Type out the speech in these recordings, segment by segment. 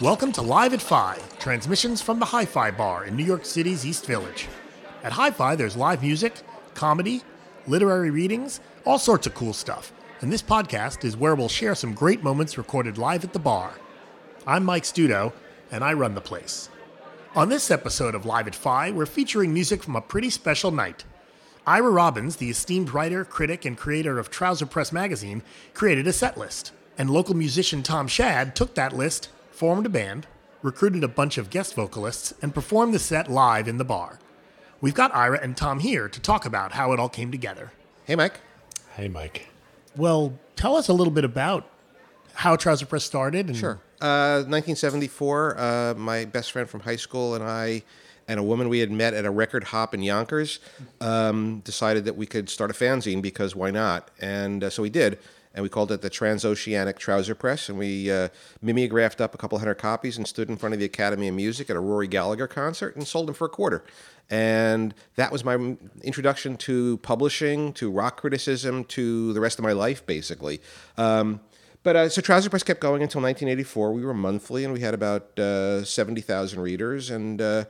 Welcome to Live at Fi, transmissions from the Hi Fi Bar in New York City's East Village. At Hi Fi, there's live music, comedy, literary readings, all sorts of cool stuff. And this podcast is where we'll share some great moments recorded live at the bar. I'm Mike Stuto, and I run the place. On this episode of Live at Fi, we're featuring music from a pretty special night. Ira Robbins, the esteemed writer, critic, and creator of Trouser Press magazine, created a set list. And local musician Tom Shad took that list, formed a band, recruited a bunch of guest vocalists, and performed the set live in the bar. We've got Ira and Tom here to talk about how it all came together. Hey, Mike. Hey, Mike. Well, tell us a little bit about how Trouser Press started. And Sure. Uh, 1974, uh, my best friend from high school and I, and a woman we had met at a record hop in Yonkers, um, decided that we could start a fanzine because why not? And uh, so we did. And we called it the Transoceanic Trouser Press. And we uh, mimeographed up a couple hundred copies and stood in front of the Academy of Music at a Rory Gallagher concert and sold them for a quarter. And that was my introduction to publishing, to rock criticism, to the rest of my life, basically. Um, but uh, so Trouser Press kept going until 1984. We were monthly, and we had about uh, 70,000 readers. And uh,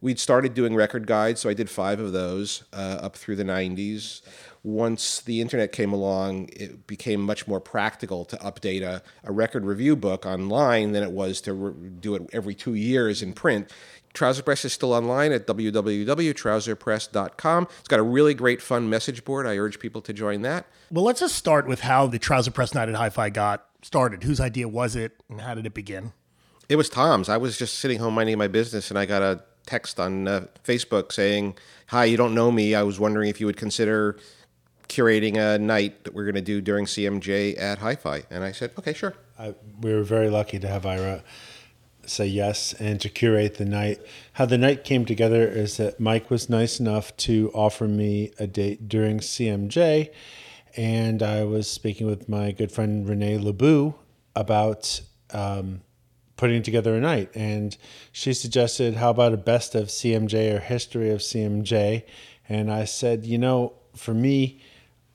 we'd started doing record guides, so I did five of those uh, up through the 90s. Once the internet came along, it became much more practical to update a, a record review book online than it was to re- do it every two years in print. Trouser Press is still online at www.trouserpress.com. It's got a really great, fun message board. I urge people to join that. Well, let's just start with how the Trouser Press Night at Hi Fi got started. Whose idea was it, and how did it begin? It was Tom's. I was just sitting home minding my business, and I got a text on uh, Facebook saying, "Hi, you don't know me. I was wondering if you would consider curating a night that we're going to do during CMJ at Hi-Fi." And I said, "Okay, sure." I, we were very lucky to have Ira say yes and to curate the night. How the night came together is that Mike was nice enough to offer me a date during CMJ, and I was speaking with my good friend Renee Labou about um, putting together a night, and she suggested, "How about a best of CMJ or history of CMJ?" And I said, "You know, for me,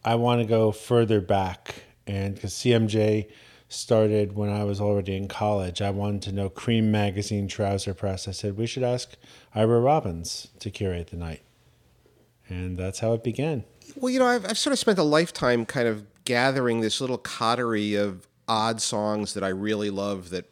I want to go further back, and because CMJ." started when I was already in college. I wanted to know Creem Magazine Trouser Press. I said, we should ask Ira Robbins to curate the night. And that's how it began. Well, you know, I've, I've sort of spent a lifetime kind of gathering this little coterie of odd songs that I really love that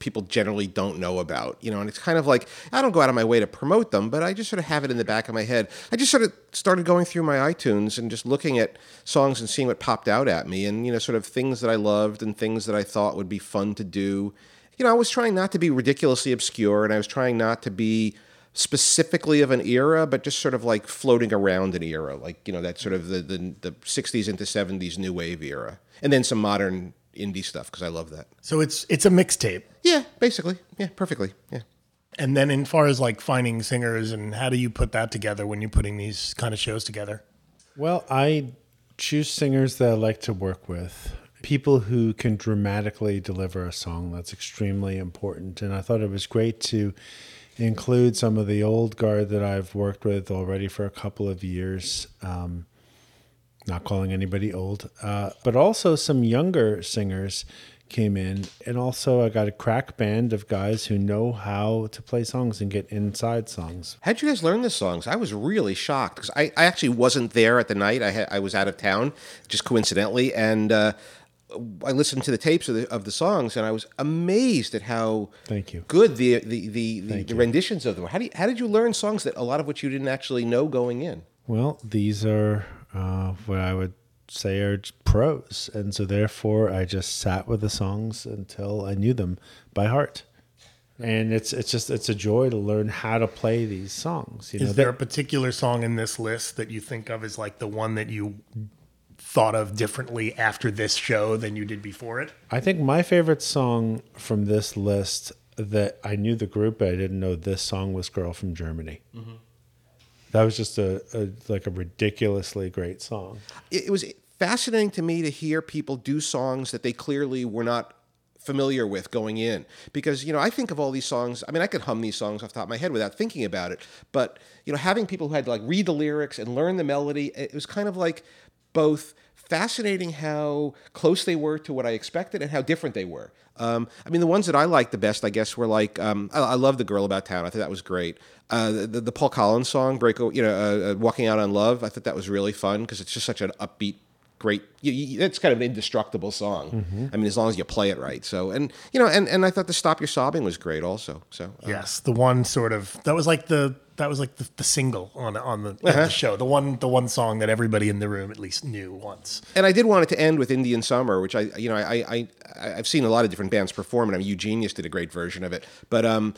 people generally don't know about, you know, and it's kind of like I don't go out of my way to promote them, but I just sort of have it in the back of my head. I just sort of started going through my iTunes and just looking at songs and seeing what popped out at me and, you know, sort of things that I loved and things that I thought would be fun to do. You know, I was trying not to be ridiculously obscure and I was trying not to be specifically of an era, but just sort of like floating around an era, like, you know, that sort of the, the, the 60s into 70s new wave era. And then some modern indie stuff because I love that. So it's it's a mixtape. Yeah, basically. Yeah, perfectly. Yeah. And then, in far as like finding singers and how do you put that together when you're putting these kind of shows together? Well, I choose singers that I like to work with, people who can dramatically deliver a song. That's extremely important. And I thought it was great to include some of the old guard that I've worked with already for a couple of years. Um, not calling anybody old, uh, but also some younger singers came in. And also, I got a crack band of guys who know how to play songs and get inside songs. How'd you guys learn the songs? I was really shocked because I, I actually wasn't there at the night. I, had, I was out of town, just coincidentally. And uh, I listened to the tapes of the, of the songs, and I was amazed at how Thank you. good the the, the, the, the renditions of them were. How, do you, how did you learn songs that a lot of which you didn't actually know going in? Well, these are uh, what I would say are pros. And so therefore I just sat with the songs until I knew them by heart. And it's it's just it's a joy to learn how to play these songs. You know, Is there a particular song in this list that you think of as like the one that you thought of differently after this show than you did before it? I think my favorite song from this list that I knew the group, but I didn't know this song was "Girl from Germany." That was just a, a like a ridiculously great song. It, it was fascinating to me to hear people do songs that they clearly were not familiar with going in because you know I think of all these songs I mean I could hum these songs off the top of my head without thinking about it but you know having people who had to like read the lyrics and learn the melody it was kind of like both fascinating how close they were to what I expected and how different they were. Um, I mean, the ones that I liked the best, I guess, were like um, I, I love the girl about town. I thought that was great. Uh, the, the Paul Collins song, "Break," you know, uh, uh, "Walking Out on Love." I thought that was really fun because it's just such an upbeat great. It's kind of an indestructible song. Mm-hmm. I mean, as long as you play it right. So, and you know, and, and I thought the "Stop Your Sobbing" was great also. So, uh, Yes, the one sort of that was like the that was like the, the single on on the, the show. The one the one song that everybody in the room at least knew once. and I did want it to end with "Indian Summer," which I, you know, I, I, I I've seen a lot of different bands perform it. I mean, Eugenius did a great version of it, but um.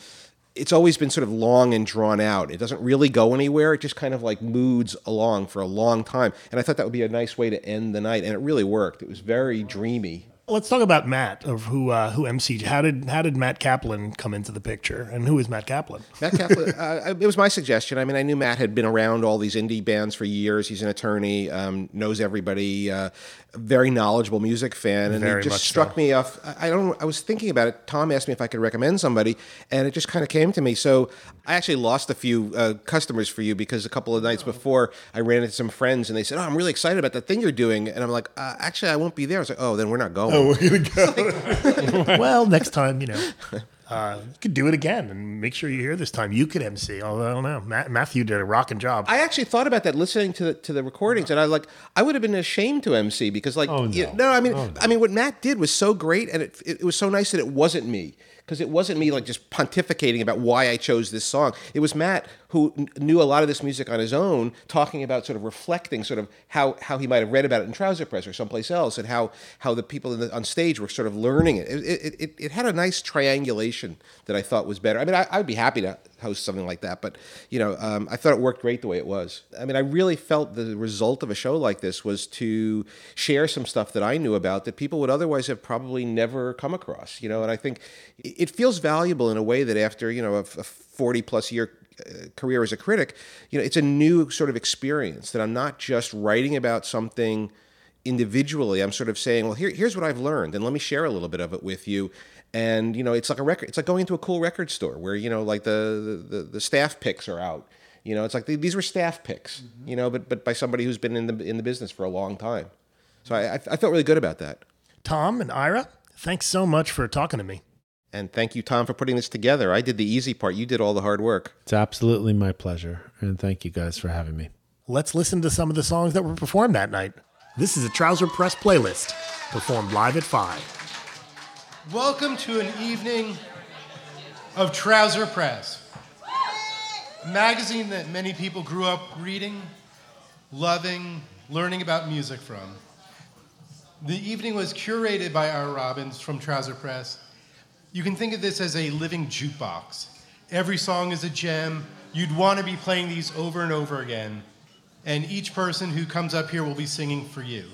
It's always been sort of long and drawn out. It doesn't really go anywhere. It just kind of like moods along for a long time. And I thought that would be a nice way to end the night. And it really worked. It was very dreamy. Let's talk about Matt of who uh, who MC. How did how did Matt Kaplan come into the picture, and who is Matt Kaplan? Matt Kaplan, uh, it was my suggestion. I mean, I knew Matt had been around all these indie bands for years. He's an attorney, um, knows everybody, uh, very knowledgeable music fan, and Very it just struck so. me off. I I don't. I was thinking about it. Tom asked me if I could recommend somebody, and it just kind of came to me. So I actually lost a few uh, customers for you because a couple of nights before I ran into some friends, and they said, "Oh, I'm really excited about the thing you're doing," and I'm like, uh, "Actually, I won't be there." I was like, "Oh, then we're not going." Oh, We're gonna go. well, next time, you know, uh, you could do it again and make sure you're here this time. You could MC. Although I don't know, Matt, Matthew did a rocking job. I actually thought about that listening to the, to the recordings, and I was like I would have been ashamed to MC because like Oh, you- no. I mean Oh, no. I mean what Matt did was so great, and it it was so nice that it wasn't me because it wasn't me like just pontificating about why I chose this song. It was Matt who kn- knew a lot of this music on his own, talking about sort of reflecting sort of how how he might have read about it in Trouser Press or someplace else, and how how the people the, on stage were sort of learning it. It, it. it it had a nice triangulation that I thought was better. I mean, I, I'd be happy to host something like that, but you know, um, I thought it worked great the way it was. I mean, I really felt the result of a show like this was to share some stuff that I knew about that people would otherwise have probably never come across. You know, and I think it feels valuable in a way that after you know a, a forty plus year uh, career as a critic, you know, it's a new sort of experience that I'm not just writing about something individually. I'm sort of saying, well, here, here's what I've learned, and let me share a little bit of it with you. And you know, it's like a record. It's like going into a cool record store where you know, like the the, the staff picks are out. You know, it's like these were staff picks. Mm-hmm. You know, but but by somebody who's been in the in the business for a long time. So I I I felt really good about that. Tom and Ira, thanks so much for talking to me. And thank you, Tom, for putting this together. I did the easy part. You did all the hard work. It's absolutely my pleasure, and thank you guys for having me. Let's listen to some of the songs that were performed that night. This is a Trouser Press playlist, performed live at 5. Welcome to an evening of Trouser Press, a magazine that many people grew up reading, loving, learning about music from. The evening was curated by Ira Robbins from Trouser Press. You can think of this as a living jukebox. Every song is a gem. You'd want to be playing these over and over again. And each person who comes up here will be singing for you.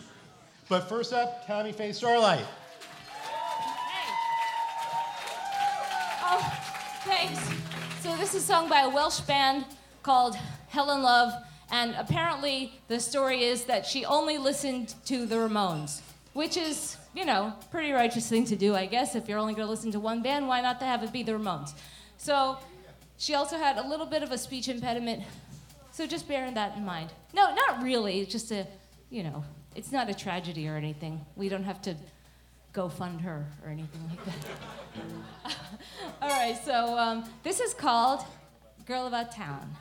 But first up, Tammy Faye Starlight. So this is sung by a Welsh band called Helen Love, and apparently the story is that she only listened to the Ramones, which is, you know, pretty righteous thing to do, I guess. If you're only going to listen to one band, why not to have it be the Ramones? So she also had a little bit of a speech impediment, so just bearing that in mind. No, not really. It's just a, you know, it's not a tragedy or anything. We don't have to go fund her or anything like that. All right, so um, this is called Girl About Town.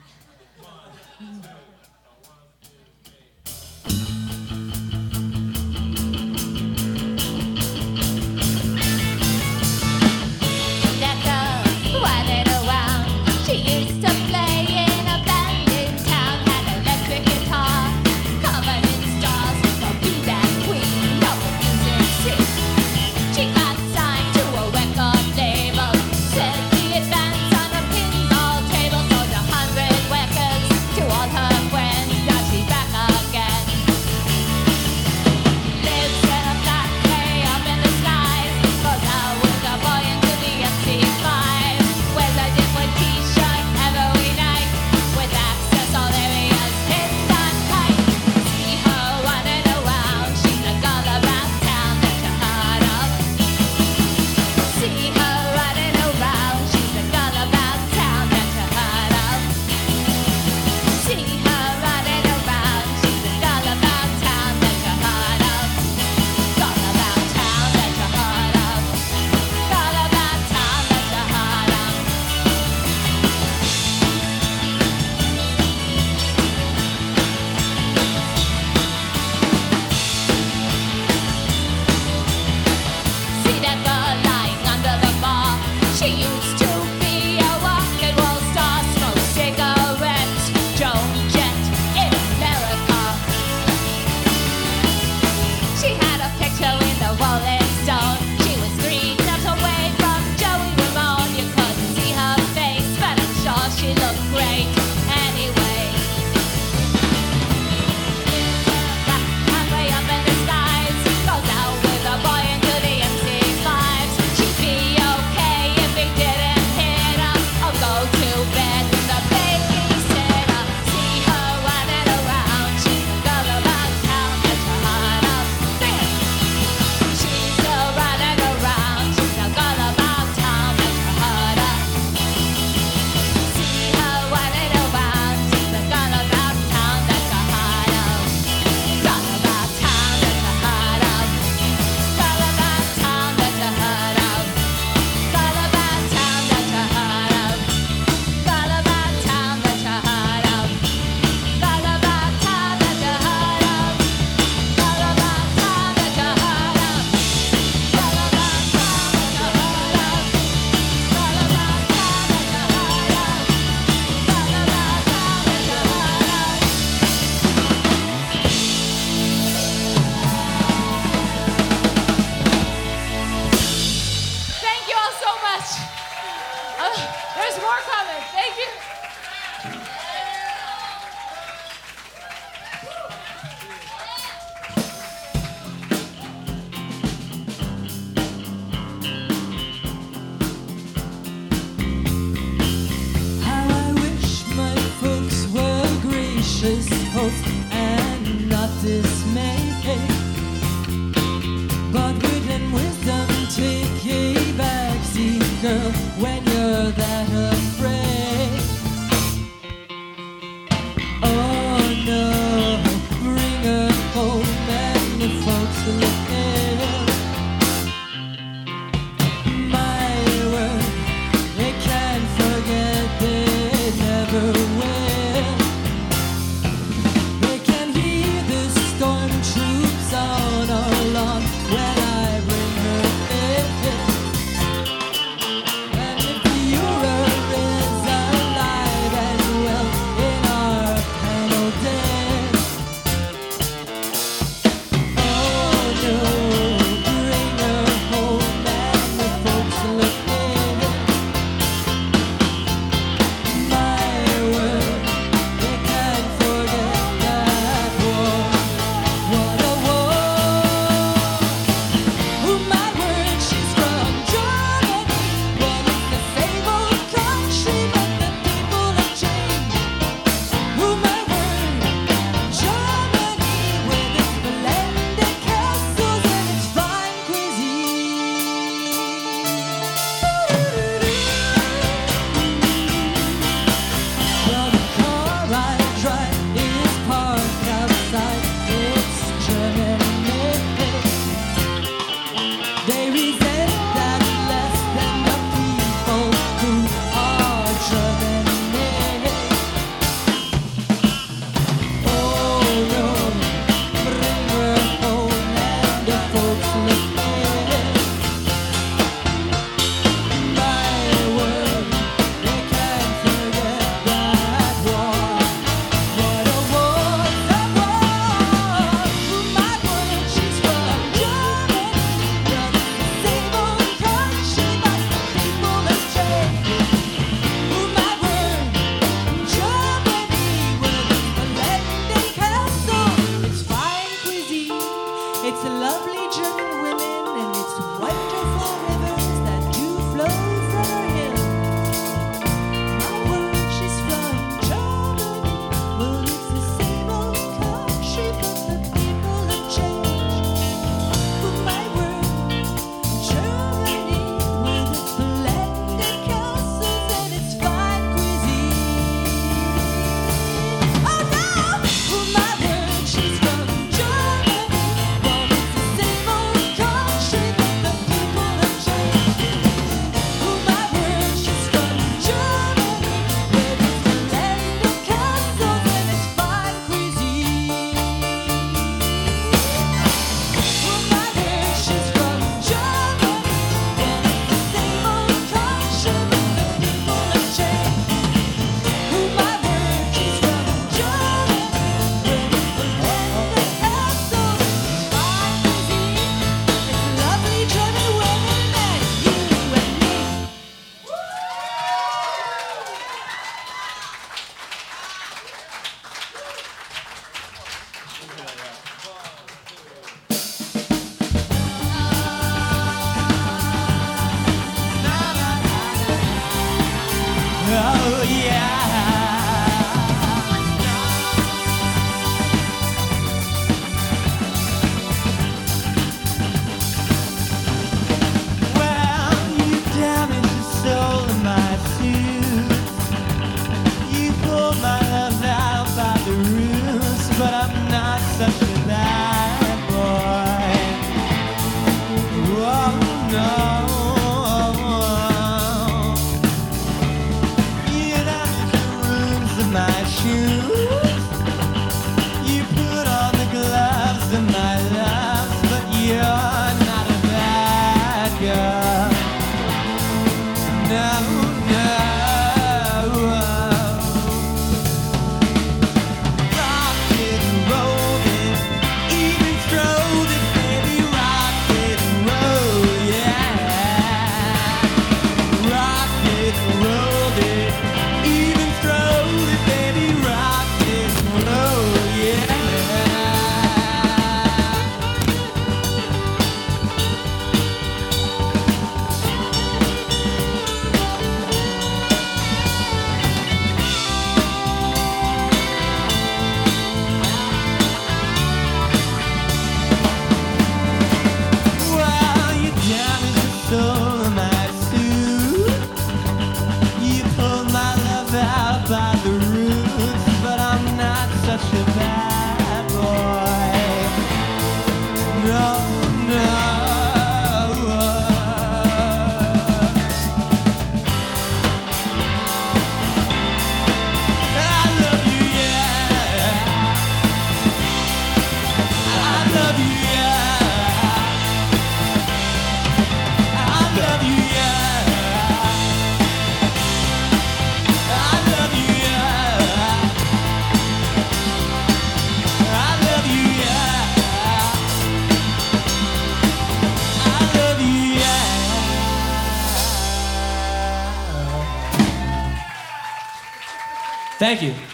Thank you.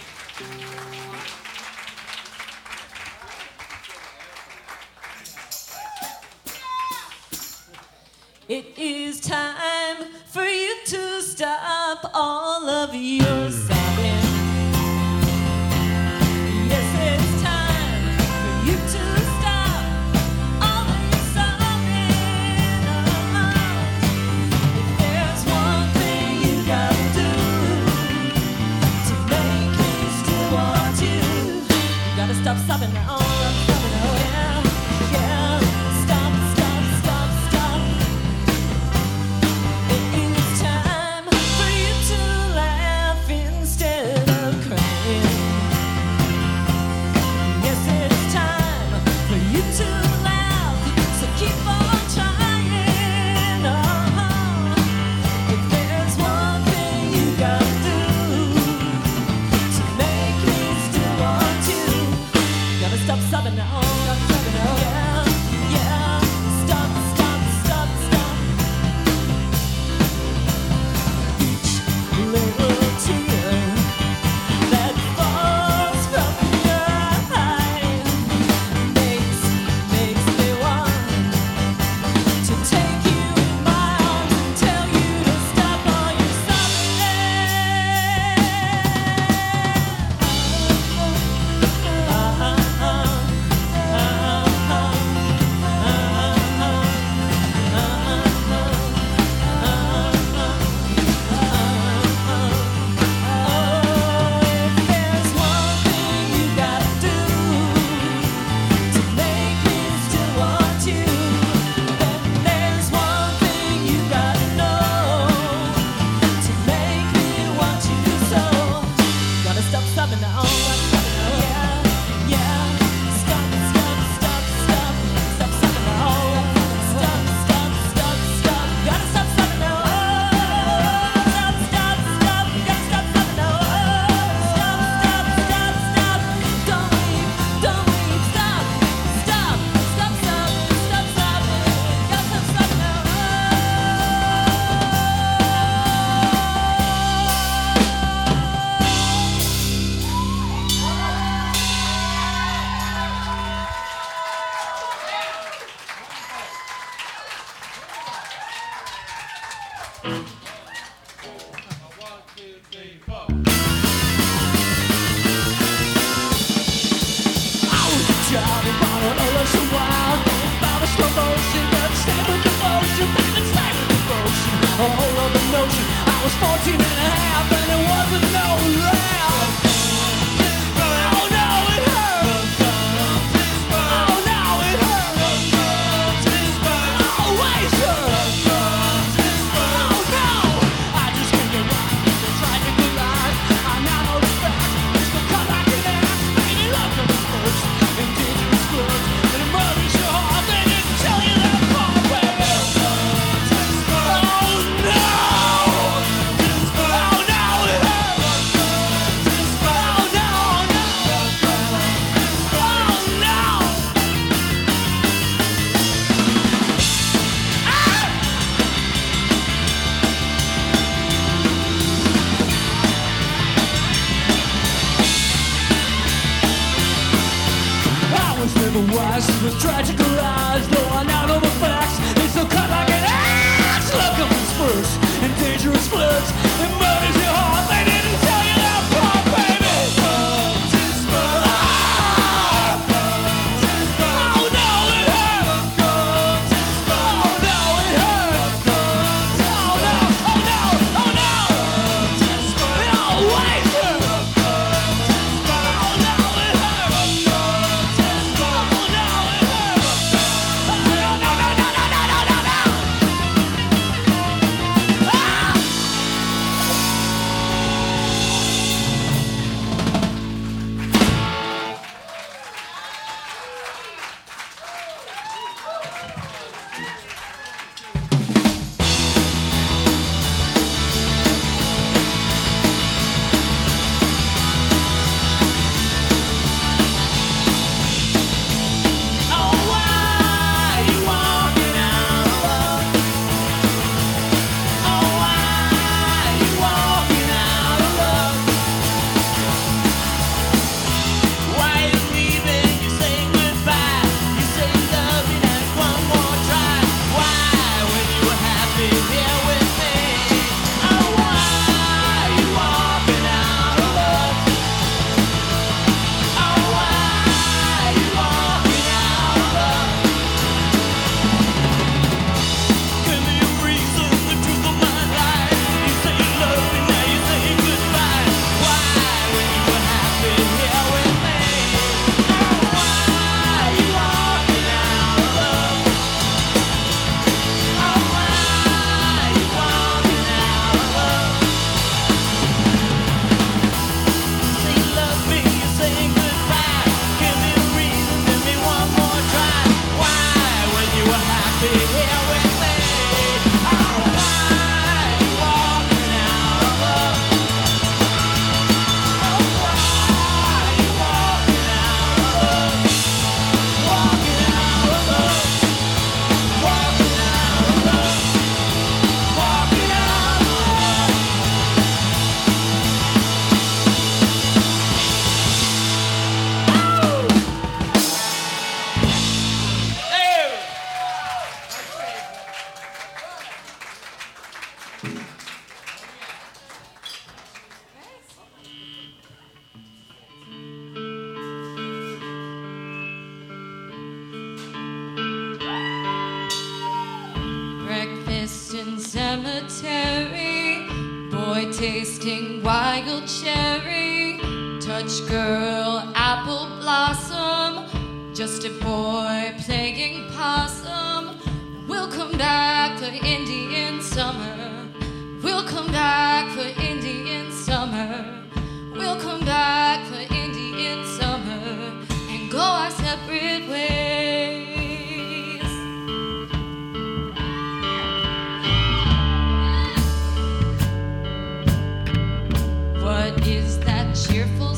Is that cheerful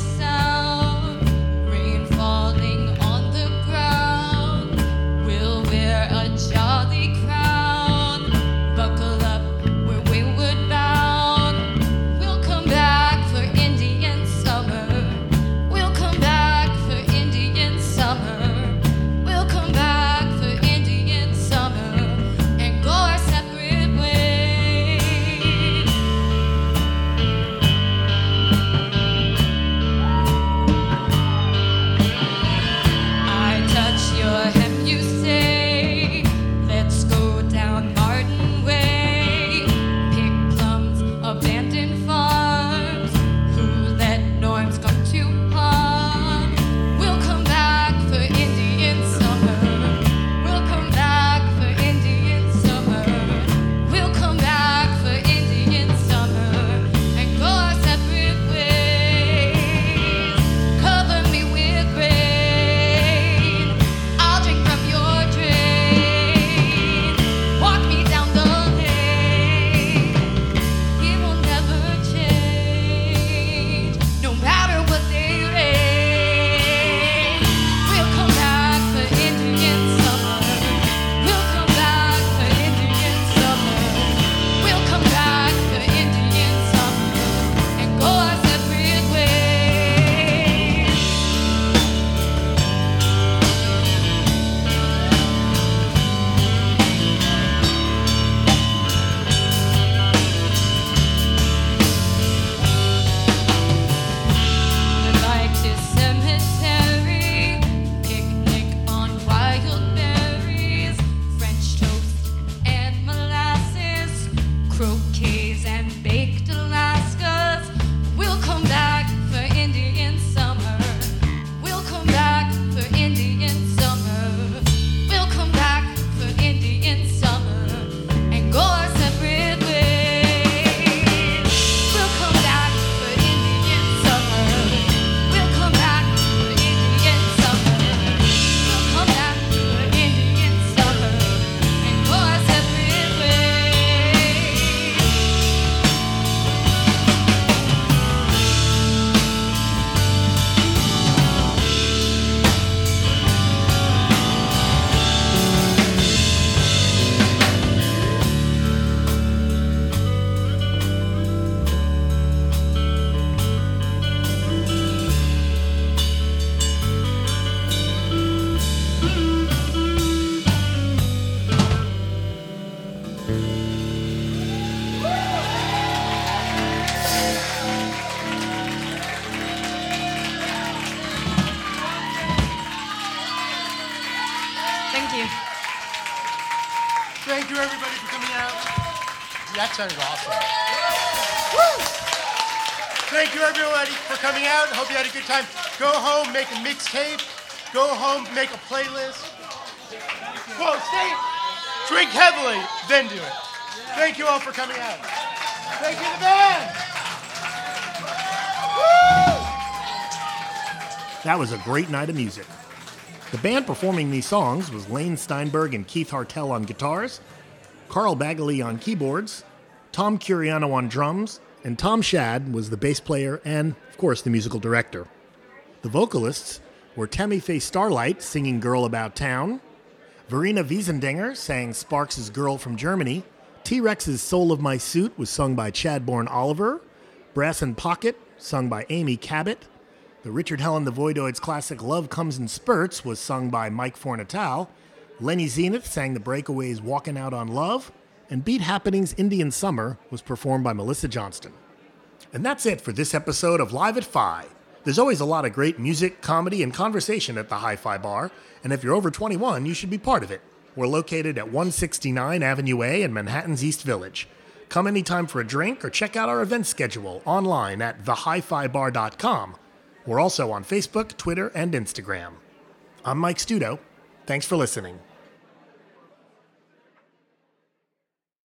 sounded awesome. Woo! Thank you, everybody, for coming out. Hope you had a good time. Go home, make a mixtape. Go home, make a playlist. Whoa, stay. Drink heavily, then do it. Thank you all for coming out. Thank you, the band. That was a great night of music. The band performing these songs was Lane Steinberg and Keith Hartel on guitars, Carl Baggaley on keyboards, Tom Curiano on drums, and Tom Shad was the bass player and, of course, the musical director. The vocalists were Tammy Faye Starlight singing Girl About Town, Verena Wiesendanger sang Sparks' Girl from Germany, T Rex's Soul of My Suit was sung by Chadbourne Oliver, Brass in Pocket, sung by Amy Cabot, the Richard Hell and the Voidoids classic Love Comes in Spurts was sung by Mike Fornatale. Lenny Zenith sang the Breakaways Walking Out on Love. And Beat Happenings Indian Summer was performed by Melissa Johnston. And that's it for this episode of Live at Fi. There's always a lot of great music, comedy, and conversation at the Hi Fi Bar, and if you're over 21, you should be part of it. We're located at 169 Avenue A in Manhattan's East Village. Come anytime for a drink or check out our event schedule online at thehifibar.com. We're also on Facebook, Twitter, and Instagram. I'm Mike Stuto. Thanks for listening.